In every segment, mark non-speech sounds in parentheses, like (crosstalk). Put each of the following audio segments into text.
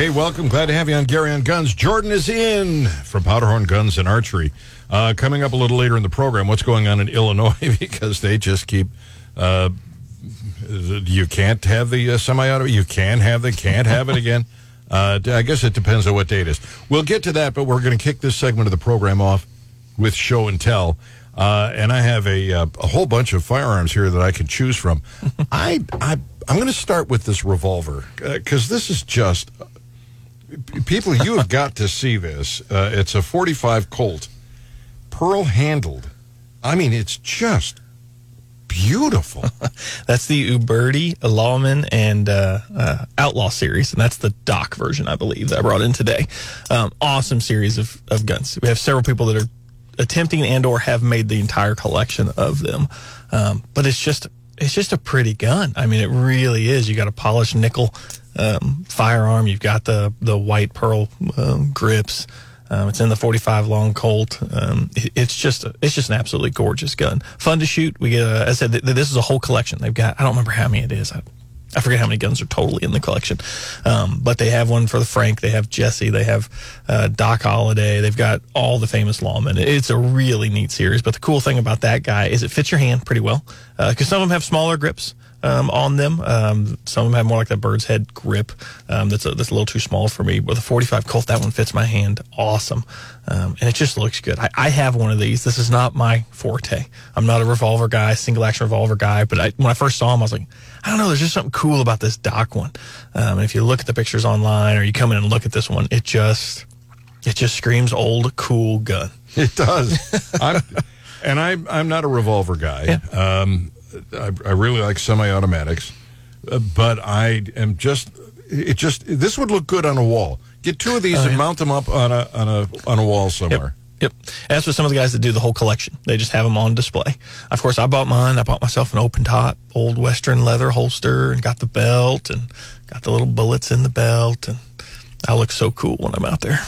Hey, welcome. Glad to have you on Gary on Guns. Jordan is in from Powderhorn Guns and Archery. Uh, coming up a little later in the program, what's going on in (laughs) Illinois because they just keep. Uh, you can't have the uh, semi-auto. You can have the can't have it again. (laughs) Uh, I guess it depends on what day it is. We'll get to that, but we're going to kick this segment of the program off with show and tell. Uh, and I have a, uh, a whole bunch of firearms here that I can choose from. (laughs) I, I I'm going to start with this revolver because this is just people. You have got to see this. Uh, it's a 45 Colt, pearl handled. I mean, it's just beautiful. (laughs) that's the Uberti, Lawman, and uh, uh, Outlaw series, and that's the Doc version, I believe, that I brought in today. Um, awesome series of, of guns. We have several people that are attempting and or have made the entire collection of them, um, but it's just it's just a pretty gun. I mean, it really is. You got a polished nickel um, firearm. You've got the the white pearl um, grips. Um, it's in the 45 long Colt. Um, it, it's just a, it's just an absolutely gorgeous gun. Fun to shoot. We get. Uh, I said th- this is a whole collection. They've got. I don't remember how many it is. I, I forget how many guns are totally in the collection, um, but they have one for the Frank. They have Jesse. They have uh, Doc Holliday. They've got all the famous lawmen. It's a really neat series. But the cool thing about that guy is it fits your hand pretty well because uh, some of them have smaller grips um, on them. Um, some of them have more like that bird's head grip. Um, that's a, that's a little too small for me. But the 45 Colt, that one fits my hand awesome, um, and it just looks good. I, I, have one of these. This is not my forte. I'm not a revolver guy, single action revolver guy. But I, when I first saw him, I was like, I don't know. There's just something cool about this Doc one. Um, and if you look at the pictures online, or you come in and look at this one, it just it just screams old cool gun. It does. (laughs) I'm, and I, I'm not a revolver guy. Yeah. Um, I, I really like semi-automatics, uh, but I am just it just this would look good on a wall. Get two of these oh, and yeah. mount them up on a on a on a wall somewhere. Yep. Yep. That's what some of the guys that do the whole collection. They just have them on display. Of course, I bought mine. I bought myself an open top, old Western leather holster, and got the belt and got the little bullets in the belt, and I look so cool when I'm out there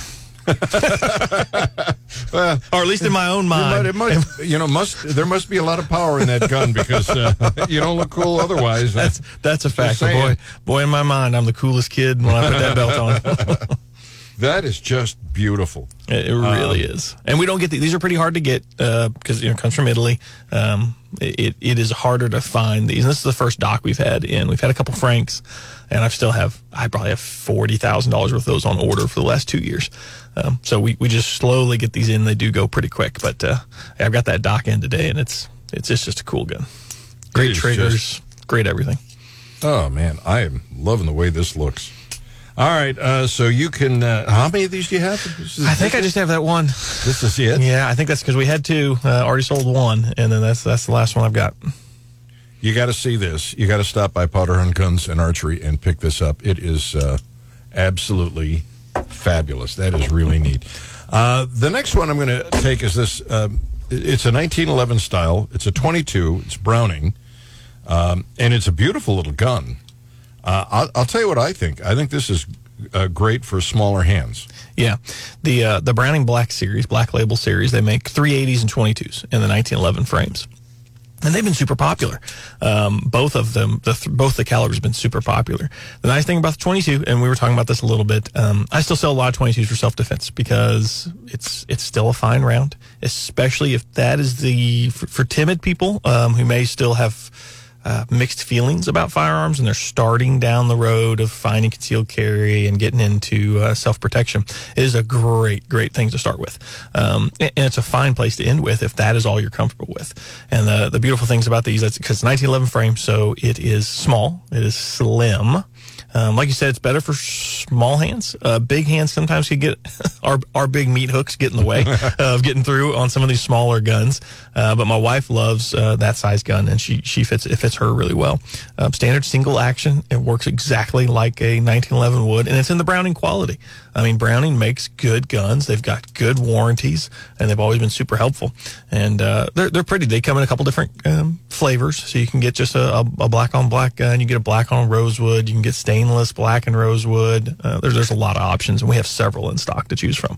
well, or at least in my own mind. It might, it might, you know, must there must be a lot of power in that gun because uh, you don't look cool otherwise. That's that's a fact. Boy, boy, in my mind, I'm the coolest kid when I put that belt on. (laughs) that is just beautiful. It, it really um, is, and we don't get the, these are pretty hard to get because uh, you know it comes from Italy. Um, it it is harder to find these. And this is the first doc we've had in. We've had a couple Franks, and I still have I probably have forty thousand dollars worth of those on order for the last two years. Um, so we, we just slowly get these in. They do go pretty quick, but uh, I've got that Doc in today, and it's it's just, just a cool gun. Great triggers, just... great everything. Oh man, I am loving the way this looks. All right, uh, so you can. Uh, how many of these do you have? I think I just have that one. This is it. Yeah, I think that's because we had two. Uh, already sold one, and then that's that's the last one I've got. You got to see this. You got to stop by Powderhorn Guns and Archery and pick this up. It is uh, absolutely Fabulous. That is really neat. Uh, the next one I'm going to take is this. Um, it's a 1911 style. It's a 22. It's Browning, um, and it's a beautiful little gun. Uh, I'll, I'll, tell you what I think. I think this is uh, great for smaller hands. Yeah, the uh, the Browning Black series, Black Label series, they make 380s and 22s in the 1911 frames and they've been super popular. Um, both of them, the th- both the calibers have been super popular. The nice thing about the 22, and we were talking about this a little bit, um, I still sell a lot of 22s for self defense because it's it's still a fine round, especially if that is the for, for timid people um, who may still have uh, mixed feelings about firearms and they're starting down the road of finding concealed carry and getting into uh, self protection, is a great, great thing to start with. Um, and, and, it's a fine place to end with if that is all you're comfortable with. And the, the beautiful things about these, that's because 1911 frame, so it is small, it is slim. Um, like you said, it's better for small hands. Uh, big hands sometimes can get (laughs) our our big meat hooks get in the way (laughs) of getting through on some of these smaller guns. Uh, but my wife loves uh, that size gun, and she she fits it fits her really well. Um, standard single action. It works exactly like a 1911 would, and it's in the Browning quality. I mean, Browning makes good guns. They've got good warranties, and they've always been super helpful. And uh, they're they're pretty. They come in a couple different um, flavors, so you can get just a, a, black on black gun. You get a black on rosewood. You can get stainless black and rosewood. Uh, there's there's a lot of options, and we have several in stock to choose from.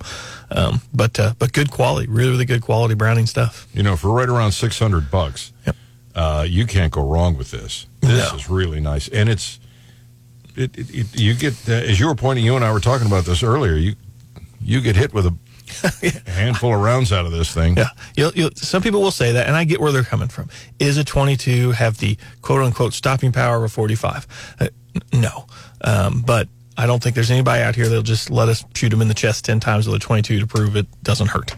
Um, but uh, but good quality, really really good quality Browning stuff. You know, for right around six hundred bucks, yep. Uh, you can't go wrong with this. This no. is really nice, and it's it, it, it, you get uh, as you were pointing. You and I were talking about this earlier. You you get hit with a (laughs) handful of rounds out of this thing. Yeah, you'll, you'll, some people will say that, and I get where they're coming from. Is a 22 have the quote unquote stopping power of a 45? Uh, no, um, but I don't think there's anybody out here that'll just let us shoot them in the chest 10 times with a 22 to prove it doesn't hurt.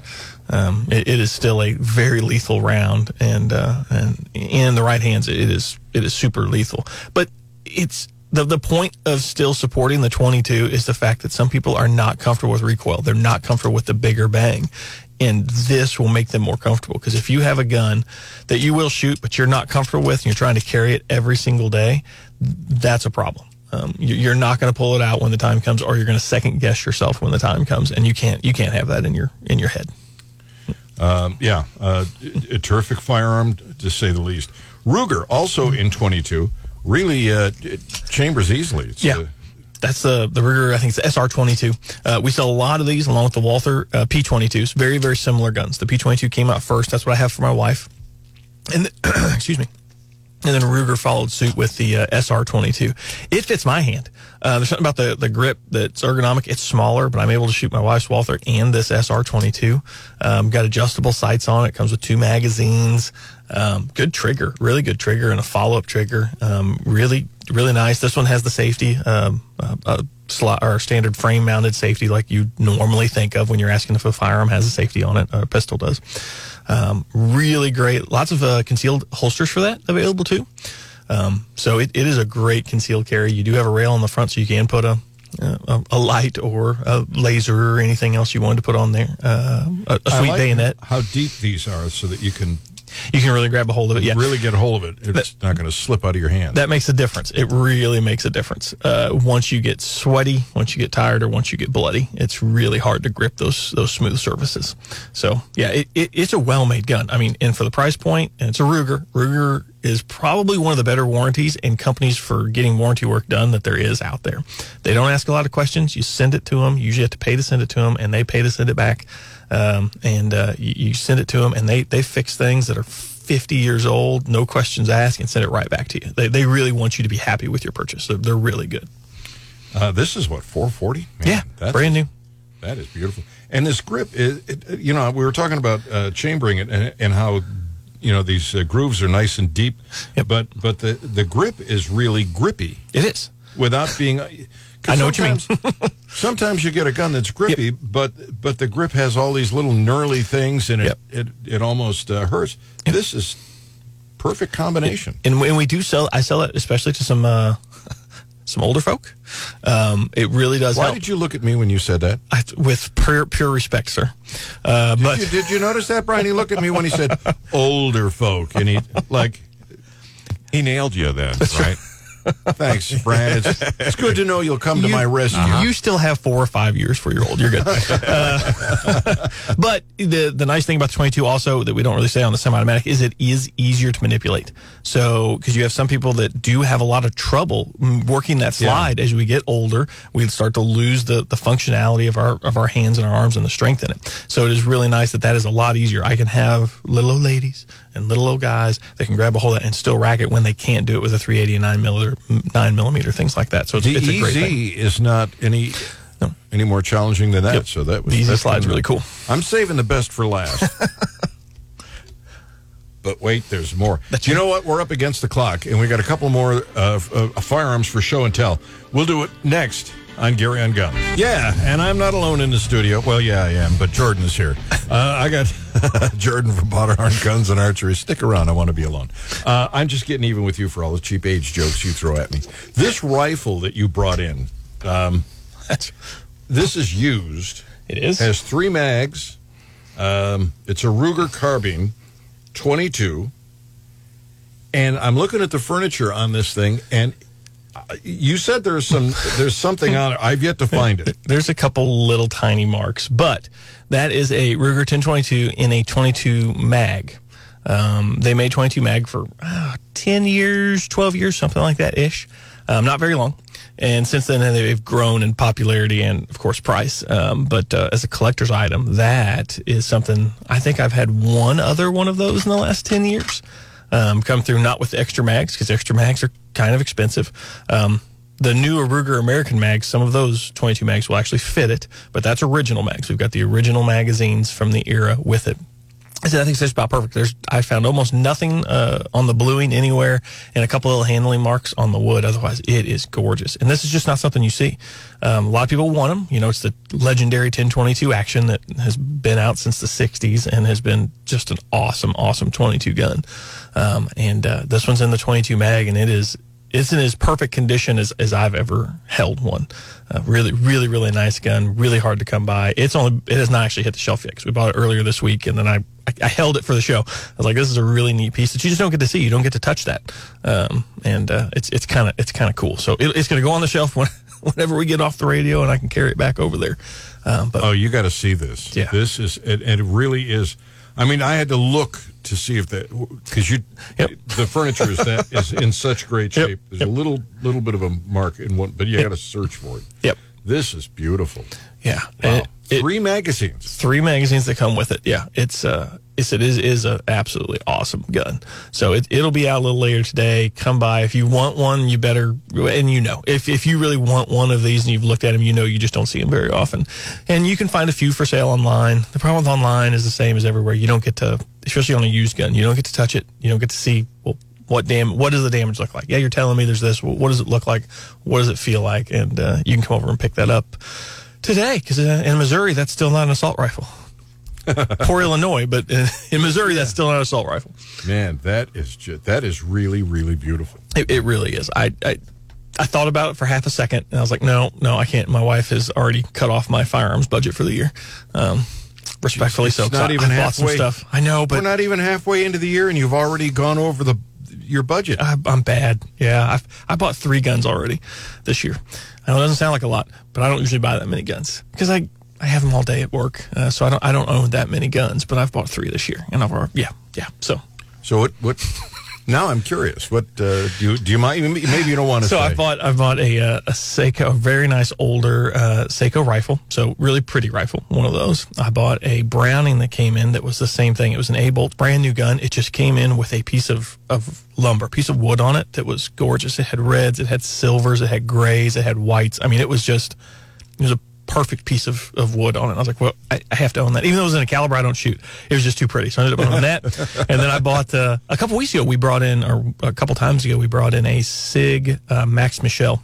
Um, it, it is still a very lethal round, and uh, and in the right hands, it is it is super lethal. But it's the the point of still supporting the 22 is the fact that some people are not comfortable with recoil. They're not comfortable with the bigger bang. And this will make them more comfortable because if you have a gun that you will shoot, but you're not comfortable with, and you're trying to carry it every single day, that's a problem. Um, you- you're not going to pull it out when the time comes, or you're going to second guess yourself when the time comes, and you can't you can't have that in your in your head. Um, yeah, uh, a terrific firearm to say the least. Ruger also in 22, really uh, chambers easily. It's, Yeah. uh, That's the the Ruger. I think it's the SR22. Uh, we sell a lot of these along with the Walther uh, P22s. Very very similar guns. The P22 came out first. That's what I have for my wife. And the, (clears throat) excuse me. And then Ruger followed suit with the uh, SR22. It fits my hand. Uh, there's something about the, the grip that's ergonomic. It's smaller, but I'm able to shoot my wife's Walther and this SR22. Um, got adjustable sights on it. Comes with two magazines. Um, good trigger, really good trigger, and a follow up trigger. Um, really, really nice. This one has the safety, um, uh, uh, slot or standard frame mounted safety like you normally think of when you're asking if a firearm has a safety on it. or A pistol does. Um, really great. Lots of uh, concealed holsters for that available too. Um, so it, it is a great concealed carry. You do have a rail on the front, so you can put a a, a light or a laser or anything else you wanted to put on there. Uh, a, a sweet like bayonet. How deep these are, so that you can You can really grab a hold of it. Yeah. really get a hold of it. It's not going to slip out of your hand. that makes a difference. It really makes a difference. Uh, once you get sweaty, once you get tired, or once you get bloody, it's really hard to grip those those smooth surfaces. So yeah, it, it, it's a well made gun. I mean, and for the price point, and it's a Ruger. Ruger is probably one of the better warranties and companies for getting warranty work done that there is out there. They don't ask a lot of questions. You send it to them. You usually have to pay to send it to them, and they pay to send it back. Um, and uh, you, you send it to them, and they they fix things that are 50 years old, no questions asked, and send it right back to you. They, they really want you to be happy with your purchase. They're, they're really good. Uh, this is what 440. yeah, that's, brand new. That is beautiful. And this grip is, it, you know, we were talking about uh, chambering it and, and how, you know, these uh, grooves are nice and deep, Yep. but but the the grip is really grippy It is. without being. I know what you mean. (laughs) sometimes- you get a gun that's grippy, but but the grip has all these little gnarly things, and it Yep. it, it almost uh, hurts. This is perfect combination. And when we do sell, I sell it especially to some uh, (laughs) some older folk. Um, it really does Why help. did you look at me when you said that? I, with pure, pure respect, sir. Uh, but you, did you notice that, Brian? He looked at me when he said (laughs) older folk, and he like. He nailed you then, right? Thanks, Brad. It's, it's good to know you'll come to my rescue. You still have four or five years for your old. You're good. (laughs) Uh, (laughs) but the the nice thing about the 22 also that we don't really say on the semi-automatic is it is easier to manipulate. So because you have some people that do have a lot of trouble mm, working that slide as we get older, we start to lose the the functionality of our of our hands and our arms and the strength in it. So it is really nice that that is a lot easier. I can have little old ladies and little old guys that can grab a hold of it and still rack it when they can't do it with a 389 millimeter, nine millimeter, things like that. So it's, The it's a great thing. Is not any any more challenging than that. Yep. So that was The that's slide's really cool. I'm saving the best for last. (laughs) but wait, there's more. That's you right. know what? We're up against the clock, and we got a couple more uh, uh, firearms for show and tell. We'll do it next on Gary on Guns. Yeah, and I'm not alone in the studio. Well, yeah, I am, but Jordan is here. Uh, I got (laughs) Jordan from Powderhorn Guns and Archery. Stick around. I want to be alone. Uh, I'm just getting even with you for all the cheap age jokes you throw at me. This rifle that you brought in, um, this is used it is. has three mags. Um, it's a Ruger carbine, 22. And I'm looking at the furniture on this thing, and you said there's some there's something on it. I've yet to find it. (laughs) There's a couple little tiny marks, but that is a Ruger 1022 in a 22 mag. Um, they made 22 mag for uh, 10 years, 12 years, something like that ish. Um, not very long. And since then, they've grown in popularity and, of course, price. Um, but uh, as a collector's item, that is something I think I've had one other one of those in the last 10 years um, come through, not with the extra mags, because extra mags are kind of expensive. Um, the new Ruger American mags, some of those 22 mags will actually fit it, but that's original mags. We've got the original magazines from the era with it. I said, I think it's just about perfect. There's, I found almost nothing uh, on the bluing anywhere, and a couple little handling marks on the wood. Otherwise, it is gorgeous. And this is just not something you see. Um, a lot of people want them. You know, it's the legendary 1022 action that has been out since the 60s and has been just an awesome, awesome 22 gun. Um, and uh, this one's in the 22 mag, and it is it's in as perfect condition as, as I've ever held one. Uh, really, really, really nice gun. Really hard to come by. It's only it has not actually hit the shelf yet because we bought it earlier this week, and then I, I, I held it for the show. I was like, this is a really neat piece that you just don't get to see. You don't get to touch that, um, and uh, it's it's kind of it's kind of cool. So it, it's going to go on the shelf when, (laughs) whenever we get off the radio, and I can carry it back over there. Um, but Oh, you got to see this. Yeah. This is, it, and it really is. I mean, I had to look to see if that, because you, Yep. the furniture is that is in such great Yep. shape. There's Yep. a little, little bit of a mark in one, but you got to search for it. Yep. This is beautiful. yeah, Wow. It- it- Three magazines. three magazines that come with it. Yeah, it's uh, it is is a absolutely awesome gun. So it it'll be out a little later today. Come by if you want one. You better and you know if if you really want one of these and you've looked at them, you know you just don't see them very often. And you can find a few for sale online. The problem with online is the same as everywhere. You don't get to, especially on a used gun, you don't get to touch it. You don't get to see well what dam what does the damage look like? Yeah, you're telling me there's this. What does it look like? What does it feel like? And uh, you can come over and pick that up today because in Missouri that's still not an assault rifle. (laughs) Poor Illinois, but in, (laughs) in Missouri that's still not an assault rifle. Man, that is just, that is really, really beautiful. It, it really is. I, I I thought about it for half a second and I was like, no, no, I can't. My wife has already cut off my firearms budget for the year. Um, respectfully It's so. not I- even I bought halfway. stuff. I know, but We're not even halfway into the year, and you've already gone over the your budget. I, I'm bad. Yeah, I've, I bought three guns already this year. I know it doesn't sound like a lot, but I don't usually buy that many guns because I, I have them all day at work. Uh, so I don't I don't own that many guns, but I've bought three this year, and I've already, yeah yeah. So So what? What? Now I'm curious. What uh, do you do? You might maybe you don't want to so say. I bought I bought a uh, a Sako, a very nice older uh, Sako rifle. So really pretty rifle, one of those. I bought a Browning that came in that was the same thing. It was an A bolt, brand new gun. It just came in with a piece of of lumber, piece of wood on it that was gorgeous. It had reds, it had silvers, it had grays, it had whites. I mean, it was just it was a perfect piece of, of wood on it. I was like, well, I, I have to own that. Even though it was in a caliber I don't shoot, it was just too pretty. So I ended up owning that. (laughs) And then I bought, uh, a couple weeks ago, we brought in, or a couple times ago, we brought in a SIG uh, Max Michel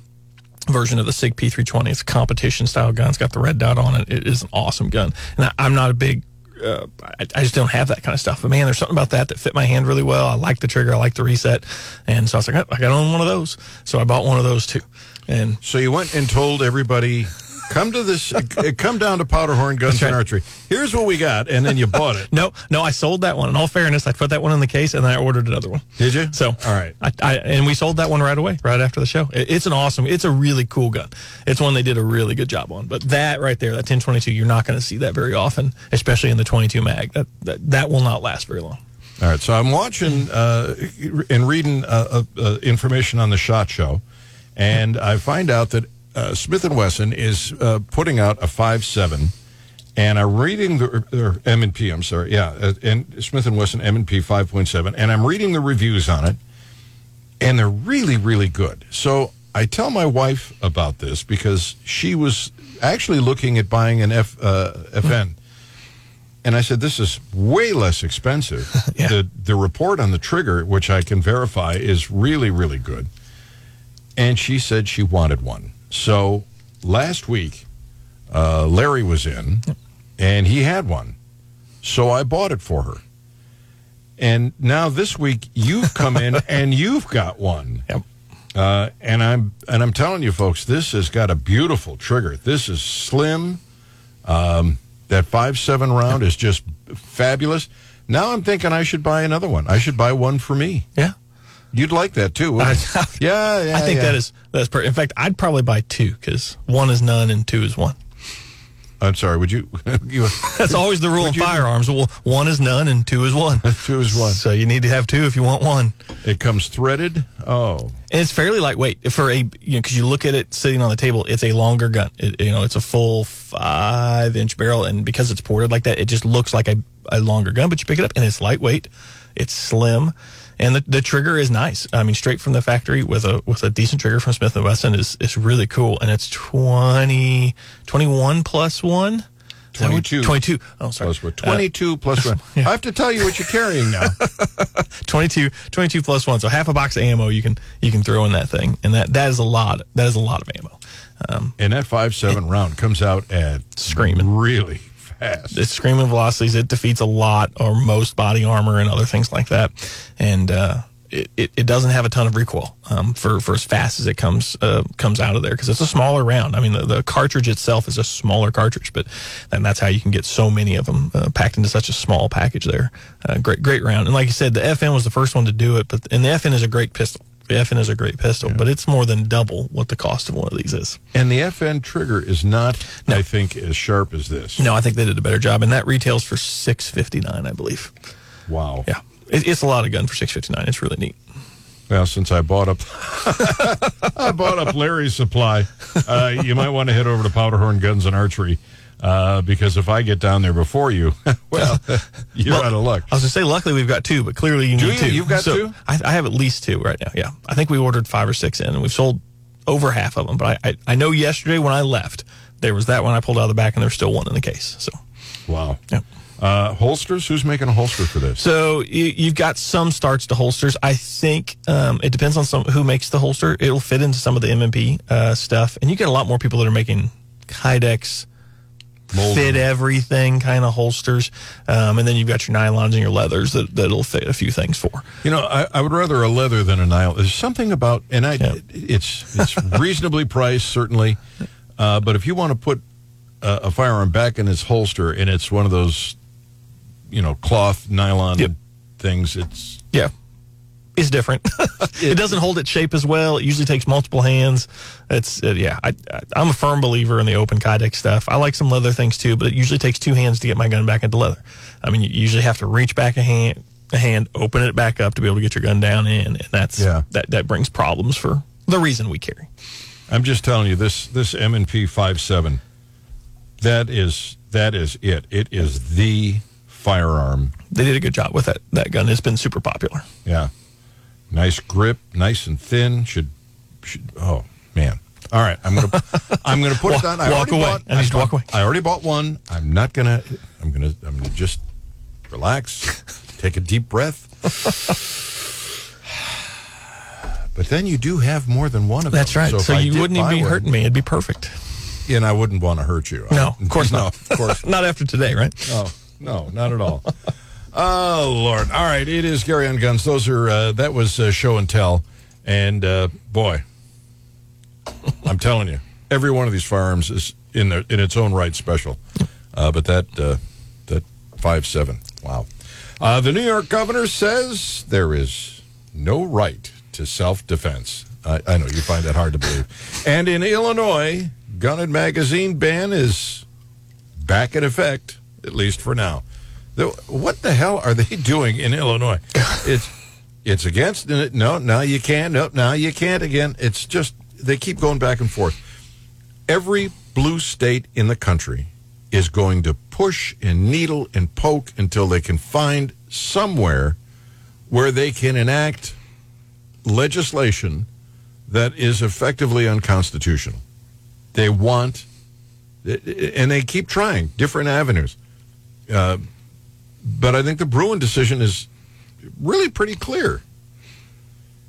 version of the SIG P320. It's a competition style gun. It's got the red dot on it. It is an awesome gun. And I, I'm not a big, uh, I, I just don't have that kind of stuff. But man, there's something about that that fit my hand really well. I like the trigger. I like the reset. And so I was like, I, I got to own one of those. So I bought one of those too. And So you went and told everybody, come to this, (laughs) come down to Powderhorn Guns That's and. Archery. Here's what we got, and then you bought it. (laughs) No, no, I sold that one. In all fairness, I put that one in the case and then I ordered another one. Did you? So, all right. I, I and we sold that one right away, right after the show. It, it's an awesome, it's a really cool gun. It's one they did a really good job on. But that right there, that 1022, you're not going to see that very often, especially in the 22 mag. That that, that will not last very long. All right. So I'm watching uh, and reading uh, uh, uh, information on the Shot Show, and I find out that uh, Smith and Wesson is uh, putting out a five seven, and I'm reading the M and P. I'm sorry, yeah, uh, and Smith and Wesson M and P five point seven, and I'm reading the reviews on it, and they're really really good. So I tell my wife about this because she was actually looking at buying an F uh, FN. And I said, "This is way less expensive. (laughs) Yeah. The the report on the trigger, which I can verify, is really really good." And she said she wanted one. So last week, uh, Larry was in, and he had one. So I bought it for her. And now this week you've come in (laughs) and you've got one. Yep. Uh, and I'm and I'm telling you, folks, this has got a beautiful trigger. This is slim. Um, that five seven round is just fabulous. Now I'm thinking I should buy another one. I should buy one for me. Yeah. You'd like that too, wouldn't you? (laughs) I- yeah, yeah. I think yeah. that is that's perfect. in fact I'd probably buy two because one is none and two is one. I'm sorry. Would you? (laughs) you That's always the rule in firearms. Well, one is none and two is one. (laughs) two is one. So you need to have two if you want one. It comes threaded. Oh, And it's fairly lightweight for a you know because you look at it sitting on the table. It's a longer gun. It, you know, it's a full five inch barrel, and because it's ported like that, it just looks like a, a longer gun. But you pick it up and it's lightweight, It's slim, and the, the trigger is nice. I mean, straight from the factory with a with a decent trigger from Smith and Wesson is is really cool, and it's 20, 21 plus one. Is that what- 22. 22. Oh, sorry. Plus what? 22 plus one. (laughs) I have to tell you what you're carrying now. (laughs) 22, 22 plus one. So half a box of ammo you can you can throw in that thing, and that that is a lot. That is a lot of ammo. Um, and that 5.7 round comes out at Screaming. really fast. it's screaming velocities. It defeats a lot or most body armor and other things like that, and uh, it, it, it doesn't have a ton of recoil um, for for as fast as it comes uh, comes out of there because it's a smaller round. I mean, the, the cartridge itself is a smaller cartridge, but and that's how you can get so many of them uh, packed into such a small package. There, uh, great great round. And like you said, the FN was the first one to do it, but and the FN is a great pistol. The FN is a great pistol, but it's more than double what the cost of one of these is. And the FN trigger is not, I think, as sharp as this. No, I think they did a better job, and that retails for six fifty nine, I believe. Wow. Yeah, it, it's a lot of gun for six fifty nine. It's really neat. Well, since I bought up, (laughs) I bought up Larry's supply. Uh, you might want to head over to Powderhorn Guns and Archery uh, because if I get down there before you, (laughs) well, (laughs) you're Well, out of luck. I was gonna say, luckily we've got two, but clearly you Do need you? 2 You've got So two? I, I have at least two right now. Yeah, I think we ordered five or six in, and we've sold over half of them. But I, I, I know yesterday when I left, there was that one I pulled out of the back, and there's still one in the case. So, Wow. yeah. Uh, holsters? Who's making a holster for this? So you, you've got some starts to holsters. I think um, it depends on some who makes the holster. It'll fit into some of the MMP uh, stuff, and you get a lot more people that are making Kydex Molded. fit everything kind of holsters, um, and then you've got your nylons and your leathers that that'll fit a few things for. You know, I, I would rather a leather than a nylon. There's something about, and I, Yeah. it's it's (laughs) reasonably priced, certainly. Uh, but if you want to put a, a firearm back in its holster and it's one of those, you know, cloth nylon Yep. things, it's Yeah. It's different. (laughs) it doesn't hold its shape as well. It usually takes multiple hands. It's uh, yeah. I, I, I'm a firm believer in the open Kydex stuff. I like some leather things too, but it usually takes two hands to get my gun back into leather. I mean, you usually have to reach back a hand, a hand, open it back up to be able to get your gun down in, and that's Yeah. that that brings problems for the reason we carry. I'm just telling you this this M and P 57 that is that is it. It is the firearm. They did a good job with that that gun. It's been super popular. Yeah. Nice grip, nice and thin. Should should oh man. All right, I'm gonna (laughs) I'm gonna put Walk- it down. I walk already away. bought. I need you to walk away. I already bought one. I'm not gonna. I'm gonna. I'm gonna just relax, (laughs) take a deep breath. But then you do have more than one of That's them. right. if So, you wouldn't even be one- hurting me. It'd be perfect. and I wouldn't want to hurt you. No, of (laughs) course no, not. Of course. not after today, right? Oh, no, not at all. Oh, Lord. All right, it is Gary on Guns. Those are, uh, that was uh, show and tell. And uh, boy, I'm telling you, every one of these firearms is in their, in its own right special. Uh, but that, uh, that 5.7, wow. Uh, the New York governor says there is no right to self defense. I, I know you find that hard to believe. And in Illinois, gun and magazine ban is back in effect, at least for now. What the hell are they (laughs) doing in Illinois? It's it's against no, now you can't. No, now you can't again. It's just they keep going back and forth. Every blue state in the country is going to push and needle and poke until they can find somewhere where they can enact legislation that is effectively unconstitutional. They want and they keep trying different avenues. Uh, but I think the Bruen decision is really pretty clear.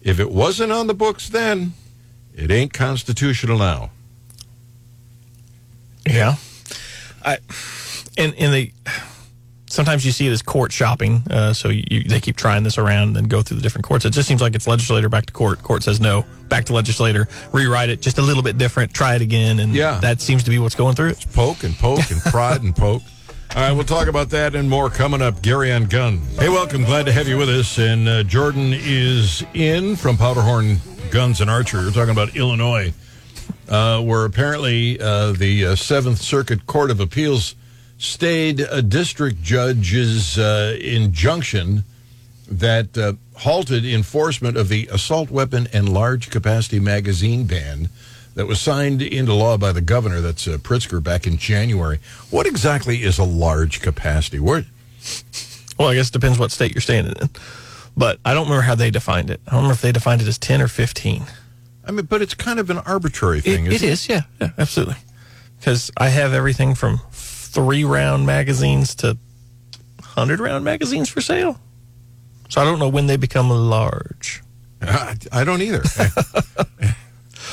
If it wasn't on the books then, it ain't constitutional now. Yeah, I and and they sometimes you see it as court shopping. Uh, so you, they keep trying this around and then go through the different courts. It just seems like it's legislator back to court. Court says no, back to legislator. Rewrite it just a little bit different. Try it again, and Yeah. that seems to be what's going through it. Poke and poke and prod and poke. All right, we'll talk about that and more coming up. Gary on Gun. Hey, welcome. Glad to have you with us. And uh, Jordan is in from Powderhorn Guns and Archery. We're talking about Illinois, uh, where apparently uh, the uh, Seventh Circuit Court of Appeals stayed a district judge's uh, injunction that uh, halted enforcement of the assault weapon and large capacity magazine ban that was signed into law by the governor, that's uh, Pritzker, back in January. What exactly is a large capacity? Where, Well, I guess it depends what state you're standing in. But I don't remember how they defined it. I don't remember if they defined it as 10 or 15. I mean, but it's kind of an arbitrary thing. It, isn't it is, yeah, yeah, absolutely. Because I have everything from three round magazines to 100 round magazines for sale. So I don't know when they become large. (laughs) I, I don't either. (laughs)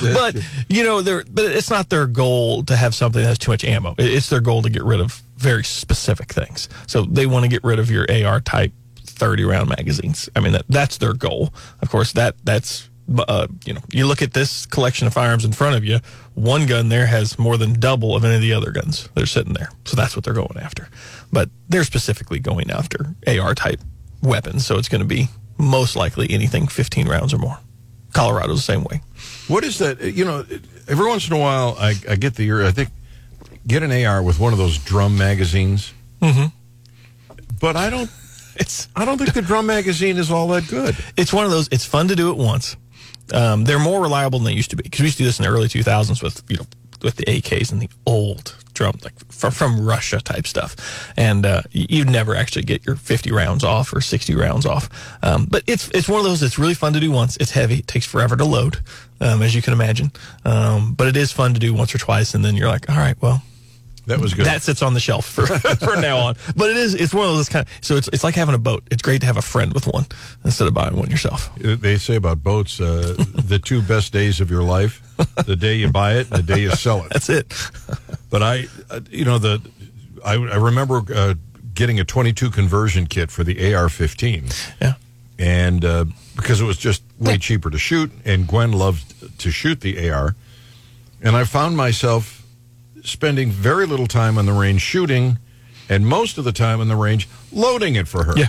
(laughs) But you know, they're but it's not their goal to have something that has too much ammo. It's their goal to get rid of very specific things. So they want to get rid of your AR type thirty round magazines. I mean, that that's their goal. Of course, that that's uh, you know, you look at this collection of firearms in front of you. One gun there has more than double of any of the other guns that are sitting there. So that's what they're going after. But they're specifically going after AR type weapons. So it's going to be most likely anything fifteen rounds or more. Colorado's the same way. What is that? You know, every once in a while, I, I get the I think get an AR with one of those drum magazines. Mm-hmm. But I don't. It's I don't think the drum magazine is all that good. it's one of those. It's fun to do it once. Um, they're more reliable than they used to be because we used to do this in the early 2000s with you know with the AKs and the old drum like from, from Russia type stuff, and uh, you'd never actually get your 50 rounds off or 60 rounds off. Um, but it's it's one of those that's really fun to do once. It's heavy. It takes forever to load, um, as you can imagine. Um, but it is fun to do once or twice, and then you're like, all right, well, That was good. that sits on the shelf for, (laughs) for now on. But it is it's one of those kind of so it's it's like having a boat. It's great to have a friend with one instead of buying one yourself. they say about boats, uh, the two best days of your life: the day you buy it, and the day you sell it. (laughs) That's it. But I, uh, you know, the I, I remember uh, getting a 22 conversion kit for the AR-15, Yeah. and uh, because it was just way cheaper to shoot, and Gwen loved to shoot the AR, and I found myself spending very little time on the range shooting, and most of the time on the range loading it for her. Yeah.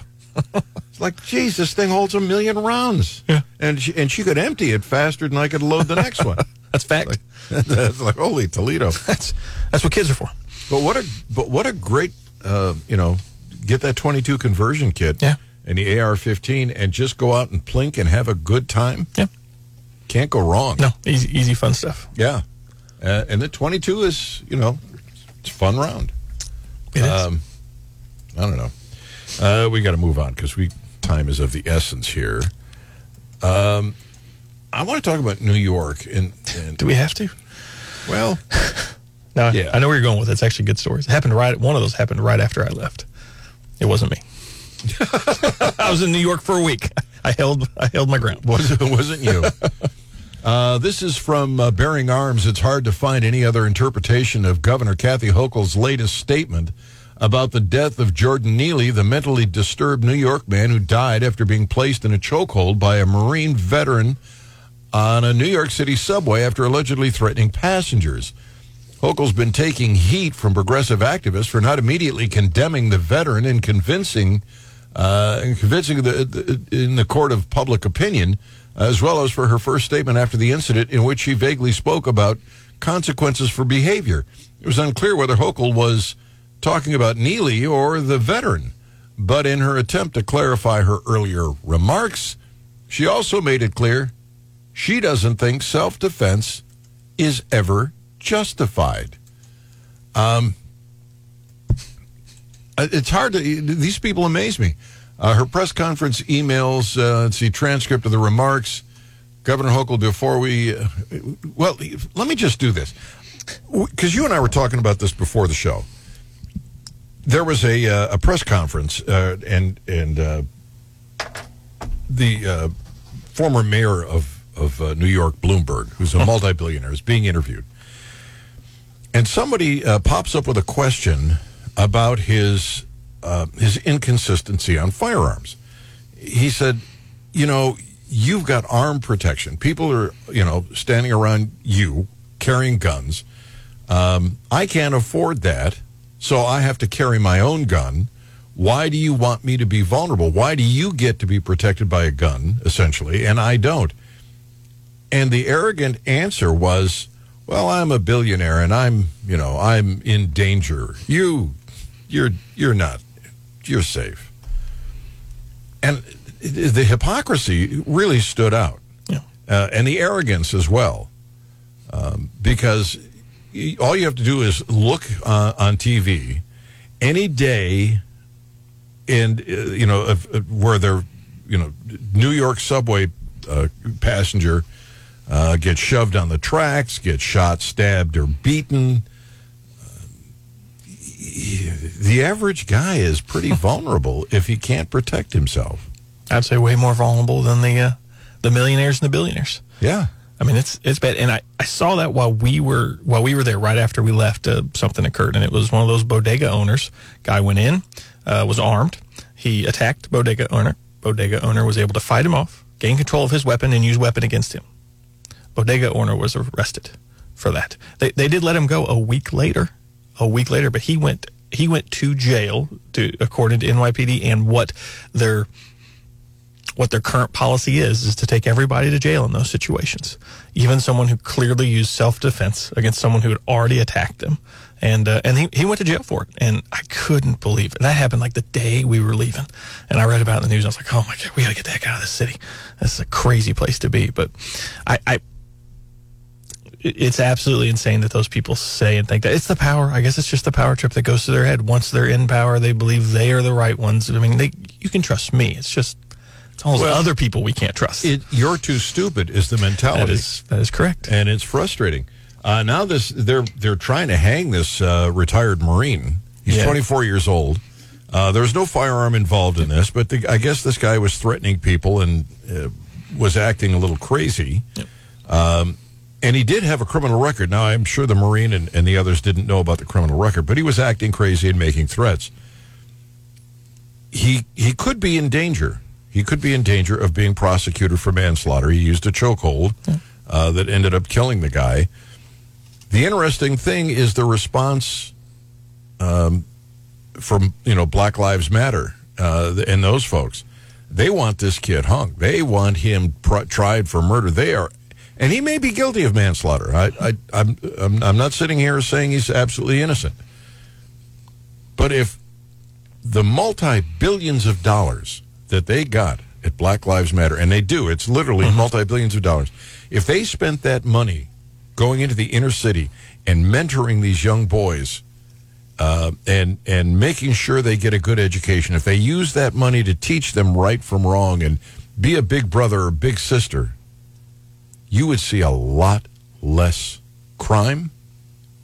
(laughs) It's like, geez, this thing holds a million rounds. Yeah. And she, and she could empty it faster than I could load the next one. (laughs) That's fact. (laughs) That's like, holy Toledo. That's that's what kids are for. But what a but what a great uh, you know get that 22 conversion kit Yeah. and the AR-15 and just go out and plink and have a good time. Yeah. Can't go wrong. No, easy easy fun stuff. Yeah, uh, and the 22 is you know it's a fun round. It. Um, I don't know. Uh, we got to move on because we time is of the essence here. Um, I want to talk about New York and, and Do we have to? well, (laughs) No, Yeah. I know where you're going with it. It's actually good stories. It happened right one of those happened right after I left. It wasn't me. (laughs) (laughs) I was in New York for a week. I held I held my ground. was wasn't you. Uh, this is from uh, Bearing Arms. It's hard to find any other interpretation of Governor Kathy Hochul's latest statement about the death of Jordan Neely, the mentally disturbed New York man who died after being placed in a chokehold by a Marine veteran on a New York City subway after allegedly threatening passengers. Hochul's been taking heat from progressive activists for not immediately condemning the veteran and convincing, uh, and convincing the, the in the court of public opinion, as well as for her first statement after the incident, in which she vaguely spoke about consequences for behavior. It was unclear whether Hochul was talking about Neely or the veteran, but in her attempt to clarify her earlier remarks, she also made it clear she doesn't think self-defense is ever justified. Um, it's hard to. These people amaze me. Uh, her press conference emails. Uh, let's see transcript of the remarks. Governor Hochul. Before we, uh, well, let me just do this because you and I were talking about this before the show. There was a uh, a press conference, uh, and and uh, the uh, former mayor of of uh, New York, Bloomberg, who's a multi-billionaire, is being interviewed, and somebody uh, pops up with a question about his uh, his inconsistency on firearms. He said, "You know, you've got arm protection. People are, you know, standing around you carrying guns. Um, I can't afford that, so I have to carry my own gun." Why do you want me to be vulnerable? Why do you get to be protected by a gun, essentially, and I don't? And the arrogant answer was, "Well, I'm a billionaire and I'm, you know, I'm in danger. You you're you're not. You're safe." And the hypocrisy really stood out. Yeah. Uh, and the arrogance as well. Um, because all you have to do is look uh, on TV any day and uh, you know where they're you know New York subway uh, passenger uh, gets shoved on the tracks, gets shot, stabbed, or beaten. The average guy is pretty (laughs) vulnerable if he can't protect himself. I'd say way more vulnerable than the uh, the millionaires and the billionaires. Yeah. I mean, it's it's bad, and I, I saw that while we were while we were there. Right after we left, uh, something occurred, and it was one of those bodega owners. Guy went in, uh, was armed. He attacked bodega owner. Bodega owner was able to fight him off, gain control of his weapon, and use weapon against him. Bodega owner was arrested for that. They they did let him go a week later, a week later, but he went he went to jail to according to NYPD and what their what their current policy is is to take everybody to jail in those situations, even someone who clearly used self defense against someone who had already attacked them. And uh, and he, he went to jail for it, and I couldn't believe it. That happened like the day we were leaving, and I read about it in the news. I was like, oh my god, we got to get the heck out of this city. This is a crazy place to be. But I, I it's absolutely insane that those people say and think that it's the power. I guess it's just the power trip that goes to their head. Once they're in power, they believe they are the right ones. I mean, they you can trust me. It's just it's all Well, other people we can't trust. It, you're too stupid is the mentality. that is that is correct. and it's frustrating. Uh, now this they're they're trying to hang this uh, retired Marine. He's Yeah. 24 years old. Uh, there was no firearm involved in this, but the, I guess this guy was threatening people and uh, was acting a little crazy. Um, and he did have a criminal record. Now I'm sure the Marine and, and the others didn't know about the criminal record, but he was acting crazy and making threats. He he could be in danger. He could be in danger of being prosecuted for manslaughter. He used a chokehold uh, that ended up killing the guy. The interesting thing is the response um, from you know Black Lives Matter uh, and those folks. They want this kid hung. They want him pr- tried for murder. They are, and he may be guilty of manslaughter. I, I, I'm, I'm, I'm not sitting here saying he's absolutely innocent. But if the multi billions of dollars that they got at Black Lives Matter, and they do, it's literally multi billions of dollars. If they spent that money going into the inner city and mentoring these young boys uh, and and making sure they get a good education, if they use that money to teach them right from wrong and be a big brother or big sister, you would see a lot less crime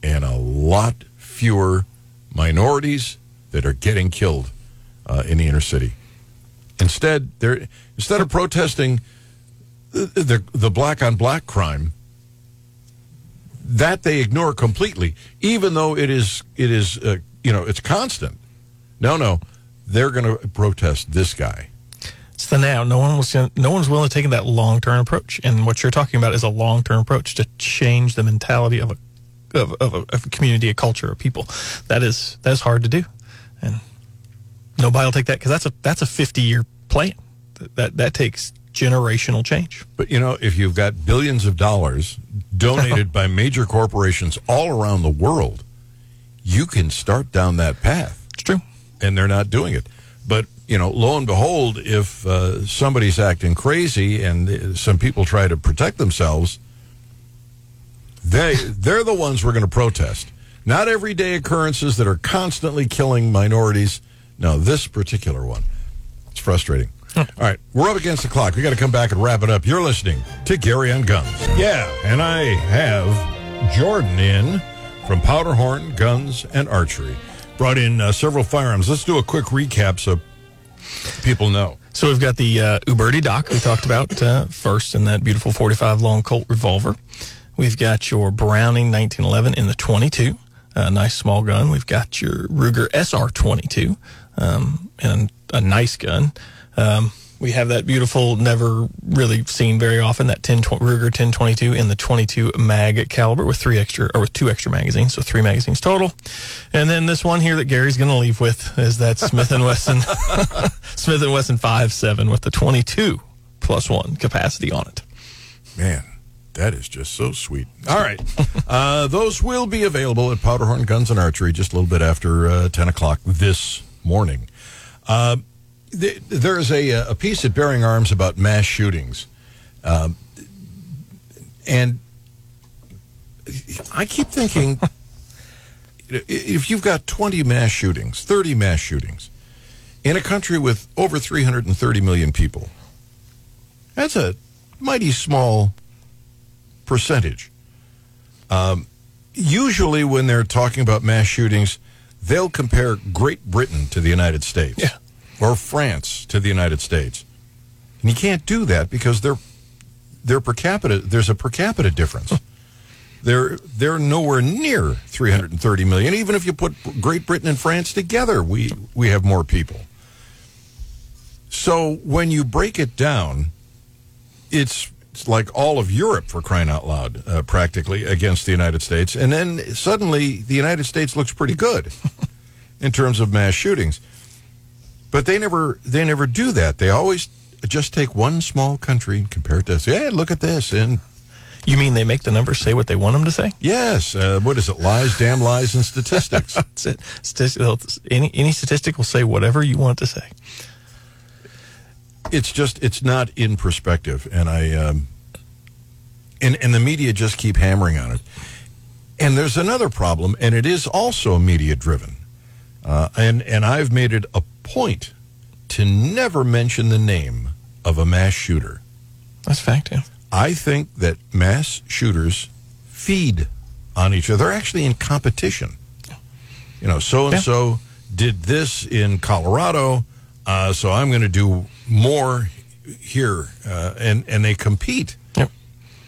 and a lot fewer minorities that are getting killed uh, in the inner city. Instead, they're instead of protesting the, the black on black crime, that they ignore completely, even though it is it is uh, you know it's constant. No, no, they're going to protest this guy. It's the now. No one was no one's willing to take that long term approach. And what you're talking about is a long term approach to change the mentality of a of, of, a, of a community, a culture, of people. That is that is hard to do, and nobody will take that because that's a that's a 50 year plan. That that takes generational change. But you know, if you've got billions of dollars donated (laughs) by major corporations all around the world, you can start down that path. It's true. and they're not doing it. You know, lo and behold, if uh, somebody's acting crazy and uh, some people try to protect themselves, they they're the ones we're going to protest. Not everyday occurrences that are constantly killing minorities. No, this particular one. It's frustrating. All right, we're up against the clock. We got to come back and wrap it up. You're listening to Gary on Guns. Yeah, and I have Jordan in from Powderhorn Guns and Archery. Brought in uh, several firearms. Let's do a quick recap so people know. So we've got the uh, Uberti Doc we talked about uh, first in that beautiful 45 long Colt revolver. We've got your Browning 1911 in the 22, a nice small gun. We've got your Ruger SR 22, um, and a nice gun. Um, we have that beautiful, never really seen very often, that 10, tw- Ruger 1022 in the 22 mag caliber with three extra, or with two extra magazines, so three magazines total. And then this one here that Gary's going to leave with is that Smith & Wesson, (laughs) Smith & Wesson 5.7 with the 22 plus one capacity on it. Man, that is just so sweet. All right. (laughs) uh, those will be available at Powderhorn Guns and Archery just a little bit after uh, 10 o'clock this morning. Uh, th- there's a, a piece at Bearing Arms about mass shootings. Um, and I keep thinking (laughs) if you've got 20 mass shootings, 30 mass shootings, in a country with over 330 million people. That's a mighty small percentage. Um, usually, when they're talking about mass shootings, they'll compare Great Britain to the United States Yeah. Or France to the United States. And you can't do that because they're, they're per capita, there's a per capita difference. (laughs) They're they're nowhere near 330 million. Even if you put Great Britain and France together, we we have more people. So when you break it down, it's, it's like all of Europe for crying out loud, uh, practically against the United States, and then suddenly the United States looks pretty good (laughs) in terms of mass shootings. But they never they never do that. They always just take one small country and compare it to us. Yeah, look at this and You mean they make the numbers say what they want them to say? Yes. Uh, what is it? Lies, damn lies, and statistics. (laughs) That's it. Statistic, any any statistic will say whatever you want it to say. it's just it's not in perspective, and I um, and and the media just keep hammering on it. And there's another problem, and it is also media driven. Uh, and and I've made it a point to never mention the name of a mass shooter. That's fact. Yeah. I think that mass shooters feed on each other. They're actually in competition. You know, so and so did this in Colorado, uh, so I'm going to do more here, uh, and and they compete. Yep.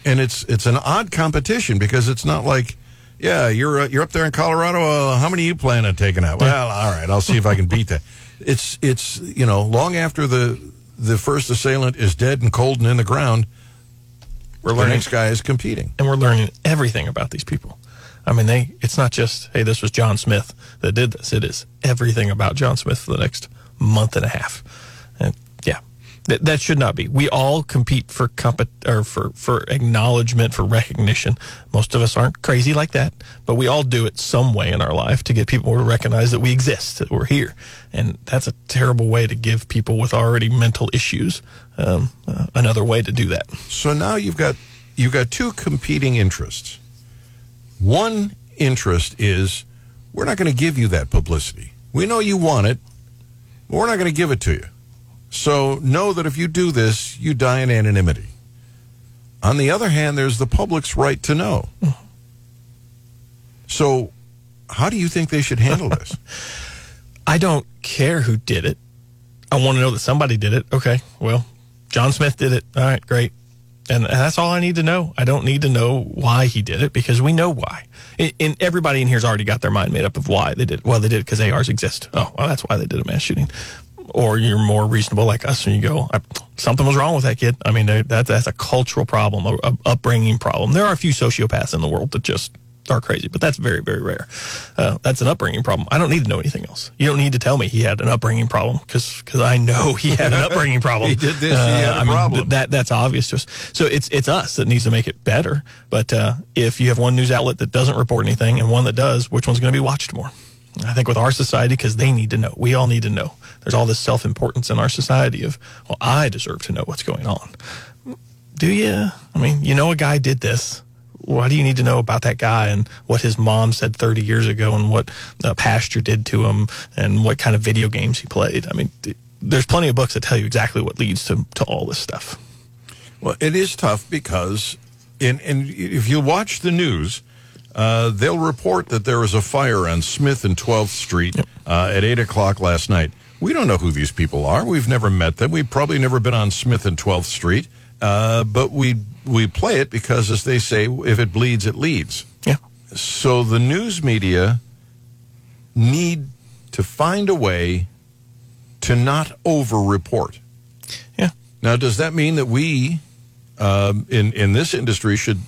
And it's it's an odd competition because it's not like, yeah, you're uh, you're up there in Colorado. Uh, how many you plan on taking out? Well, all right, I'll see if I can beat that. (laughs) It's it's you know long after the the first assailant is dead and cold and in the ground, We're the learning next guy is competing. and we're learning everything about these people. I mean, they. It's not just hey, this was John Smith that did this. It is everything about John Smith for the next month and a half. That, that should not be. We all compete for or for for acknowledgement, for recognition. Most of us aren't crazy like that, but we all do it some way in our life to get people to recognize that we exist, that we're here. And that's a terrible way to give people with already mental issues um, uh, another way to do that. So now you've got you've got two competing interests. One interest is we're not going to give you that publicity. We know you want it, but we're not going to give it to you. So know that if you do this, you die in anonymity. On the other hand, there's the public's right to know. So how do you think they should handle this? (laughs) I don't care who did it. I want to know that somebody did it. Okay, well, John Smith did it. All right, great. And that's all I need to know. I don't need to know why he did it because we know why. And- everybody in here's already got their mind made up of why they did it. Well, they did it because ARs exist. Oh, well, that's why they did a mass shooting. Or you're more reasonable like us and you go, I, something was wrong with that kid. I mean, they- that's, a cultural problem, a, a upbringing problem. There are a few sociopaths in the world that just are crazy, but that's very, very rare. Uh, that's an upbringing problem. I don't need to know anything else. You don't need to tell me he had an upbringing problem because I know he had an upbringing problem. (laughs) He did this, he had a I mean, th- that that's obvious to us. So it's it's us that needs to make it better. But uh, if you have one news outlet that doesn't report anything and one that does, which one's going to be watched more? I think with our society, because they need to know. We all need to know. There's all this self importance in our society of, well, I deserve to know what's going on. Do you? I mean, you know, a guy did this. Why do you need to know about that guy and what his mom said 30 years ago and what uh, pasture did to him and what kind of video games he played? I mean, th- there's plenty of books that tell you exactly what leads to, to all this stuff. Well, it is tough because, in, and if you watch the news, uh, they'll report that there was a fire on Smith and 12th Street uh, at 8 o'clock last night. We don't know who these people are. We've never met them. We've probably never been on Smith and 12th Street. Uh, but we we play it because, as they say, if it bleeds, it leads. Yeah. So the news media need to find a way to not over-report. Yeah. Now, does that mean that we, um, in in this industry, should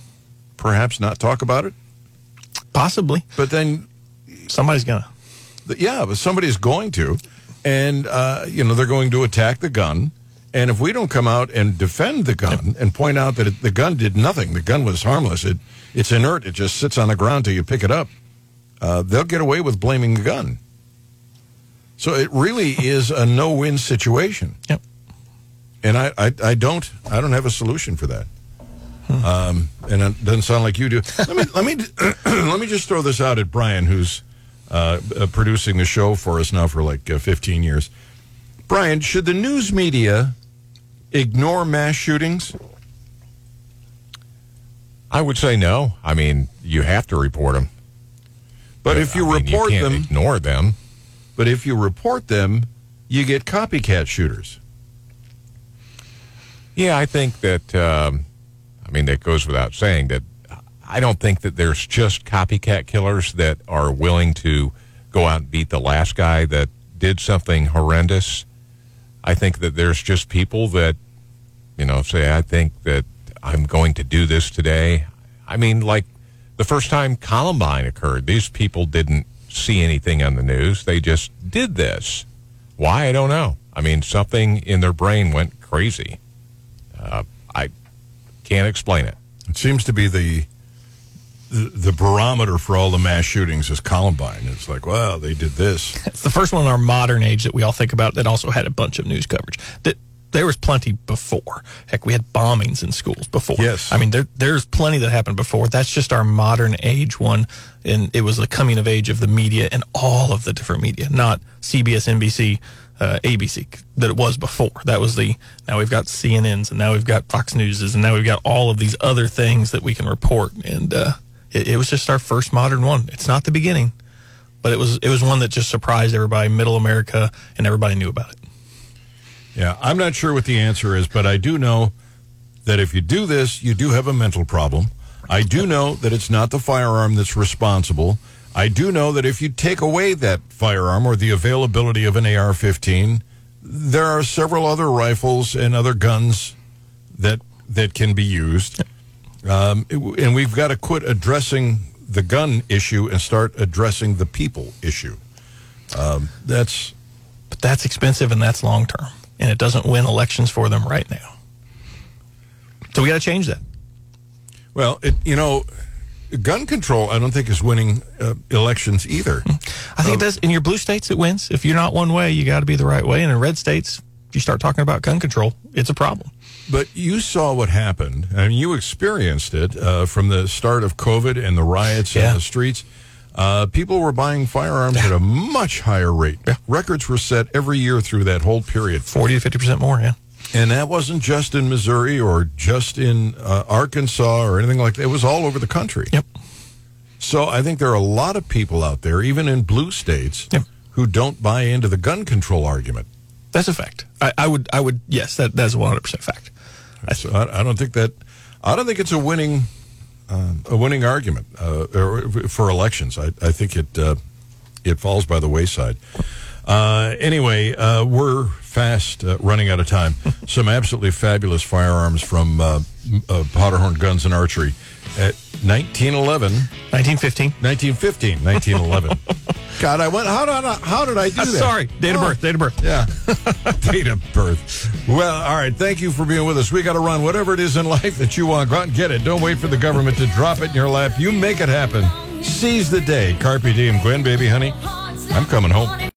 perhaps not talk about it? Possibly. But then, Somebody's going to. yeah, but somebody's going to, and uh, you know they're going to attack the gun. And if we don't come out and defend the gun and point out that it, the gun did nothing, the gun was harmless. It it's inert. It just sits on the ground till you pick it up. Uh, they'll get away with blaming the gun. So it really (laughs) is a no-win situation. Yep. And I, I, I don't I don't have a solution for that. Um, and it doesn't sound like you do. Let me let me (clears throat) let me just throw this out at Brian, who's uh, uh, producing the show for us now for like uh, 15 years. Brian, should the news media ignore mass shootings? I would say no. I mean, you have to report them. But if you I mean, report you can't them, ignore them. but if you report them, you get copycat shooters. Yeah, I think that. Um, I mean, that goes without saying that. I don't think that there's just copycat killers that are willing to go out and beat the last guy that did something horrendous. I think that there's just people that, you know, say, I think that I'm going to do this today. I mean, like the first time Columbine occurred, these people didn't see anything on the news. They just did this. Why? I don't know. I mean, something in their brain went crazy. Uh, can't explain it. It seems to be the, the the barometer for all the mass shootings is Columbine. It's like, well, they did this. (laughs) It's the first one in our modern age that we all think about that also had a bunch of news coverage. That there was plenty before. Heck, we had bombings in schools before. Yes. I mean, there, there's plenty that happened before. That's just our modern age one, and it was the coming of age of the media and all of the different media, not CBS, NBC, uh, ABC that it was before. That was the now we've got CNNs and now we've got Fox Newses and now we've got all of these other things that we can report. And uh, it, it was just our first modern one. It's not the beginning but it was it was one that just surprised everybody, middle America, and everybody knew about it. Yeah, I'm not sure what the answer is, but I do know that if you do this, you do have a mental problem. I do know that it's not the firearm that's responsible. I do know that if you take away that firearm or the availability of an AR 15, there are several other rifles and other guns that that can be used. Um, and we've got to quit addressing the gun issue and start addressing the people issue. Um, that's But that's expensive and that's long term, and it doesn't win elections for them right now. So we got to change that. Well, it, you know, gun control, I don't think is winning uh, elections either. (laughs) I think it does. In your blue states, it wins. If you're not one way, you got to be the right way. And in red states, if you start talking about gun control, it's a problem. But you saw what happened, and you experienced it uh, from the start of COVID and the riots Yeah. in the streets. Uh, people were buying firearms at a much higher rate. Records were set every year through that whole period. 40 to 50 percent more. Yeah. And that wasn't just in Missouri or just in uh, Arkansas or anything like that. It was all over the country. Yep. So I think there are a lot of people out there, even in blue states, Yep. who don't buy into the gun control argument. That's a fact. I, I would. I would. Yes, that that's 100 percent fact. So I, I don't think that. I don't think it's a winning, uh, a winning argument uh, for elections. I, I think it uh, it falls by the wayside. Uh, anyway, uh, we're fast uh, running out of time. Some absolutely fabulous firearms from uh, Powderhorn Guns and Archery at 1911, 1915. 1915, 1911. (laughs) God, I went. How did I, how did I do uh, that? Sorry. Date of Oh. birth. Date of birth. Yeah. (laughs) Date of birth. Well, all right. Thank you for being with us. We got to run whatever it is in life that you want. Go out and get it. Don't wait for the government to drop it in your lap. You make it happen. Seize the day. Carpe diem, Gwen, baby, honey. I'm coming home.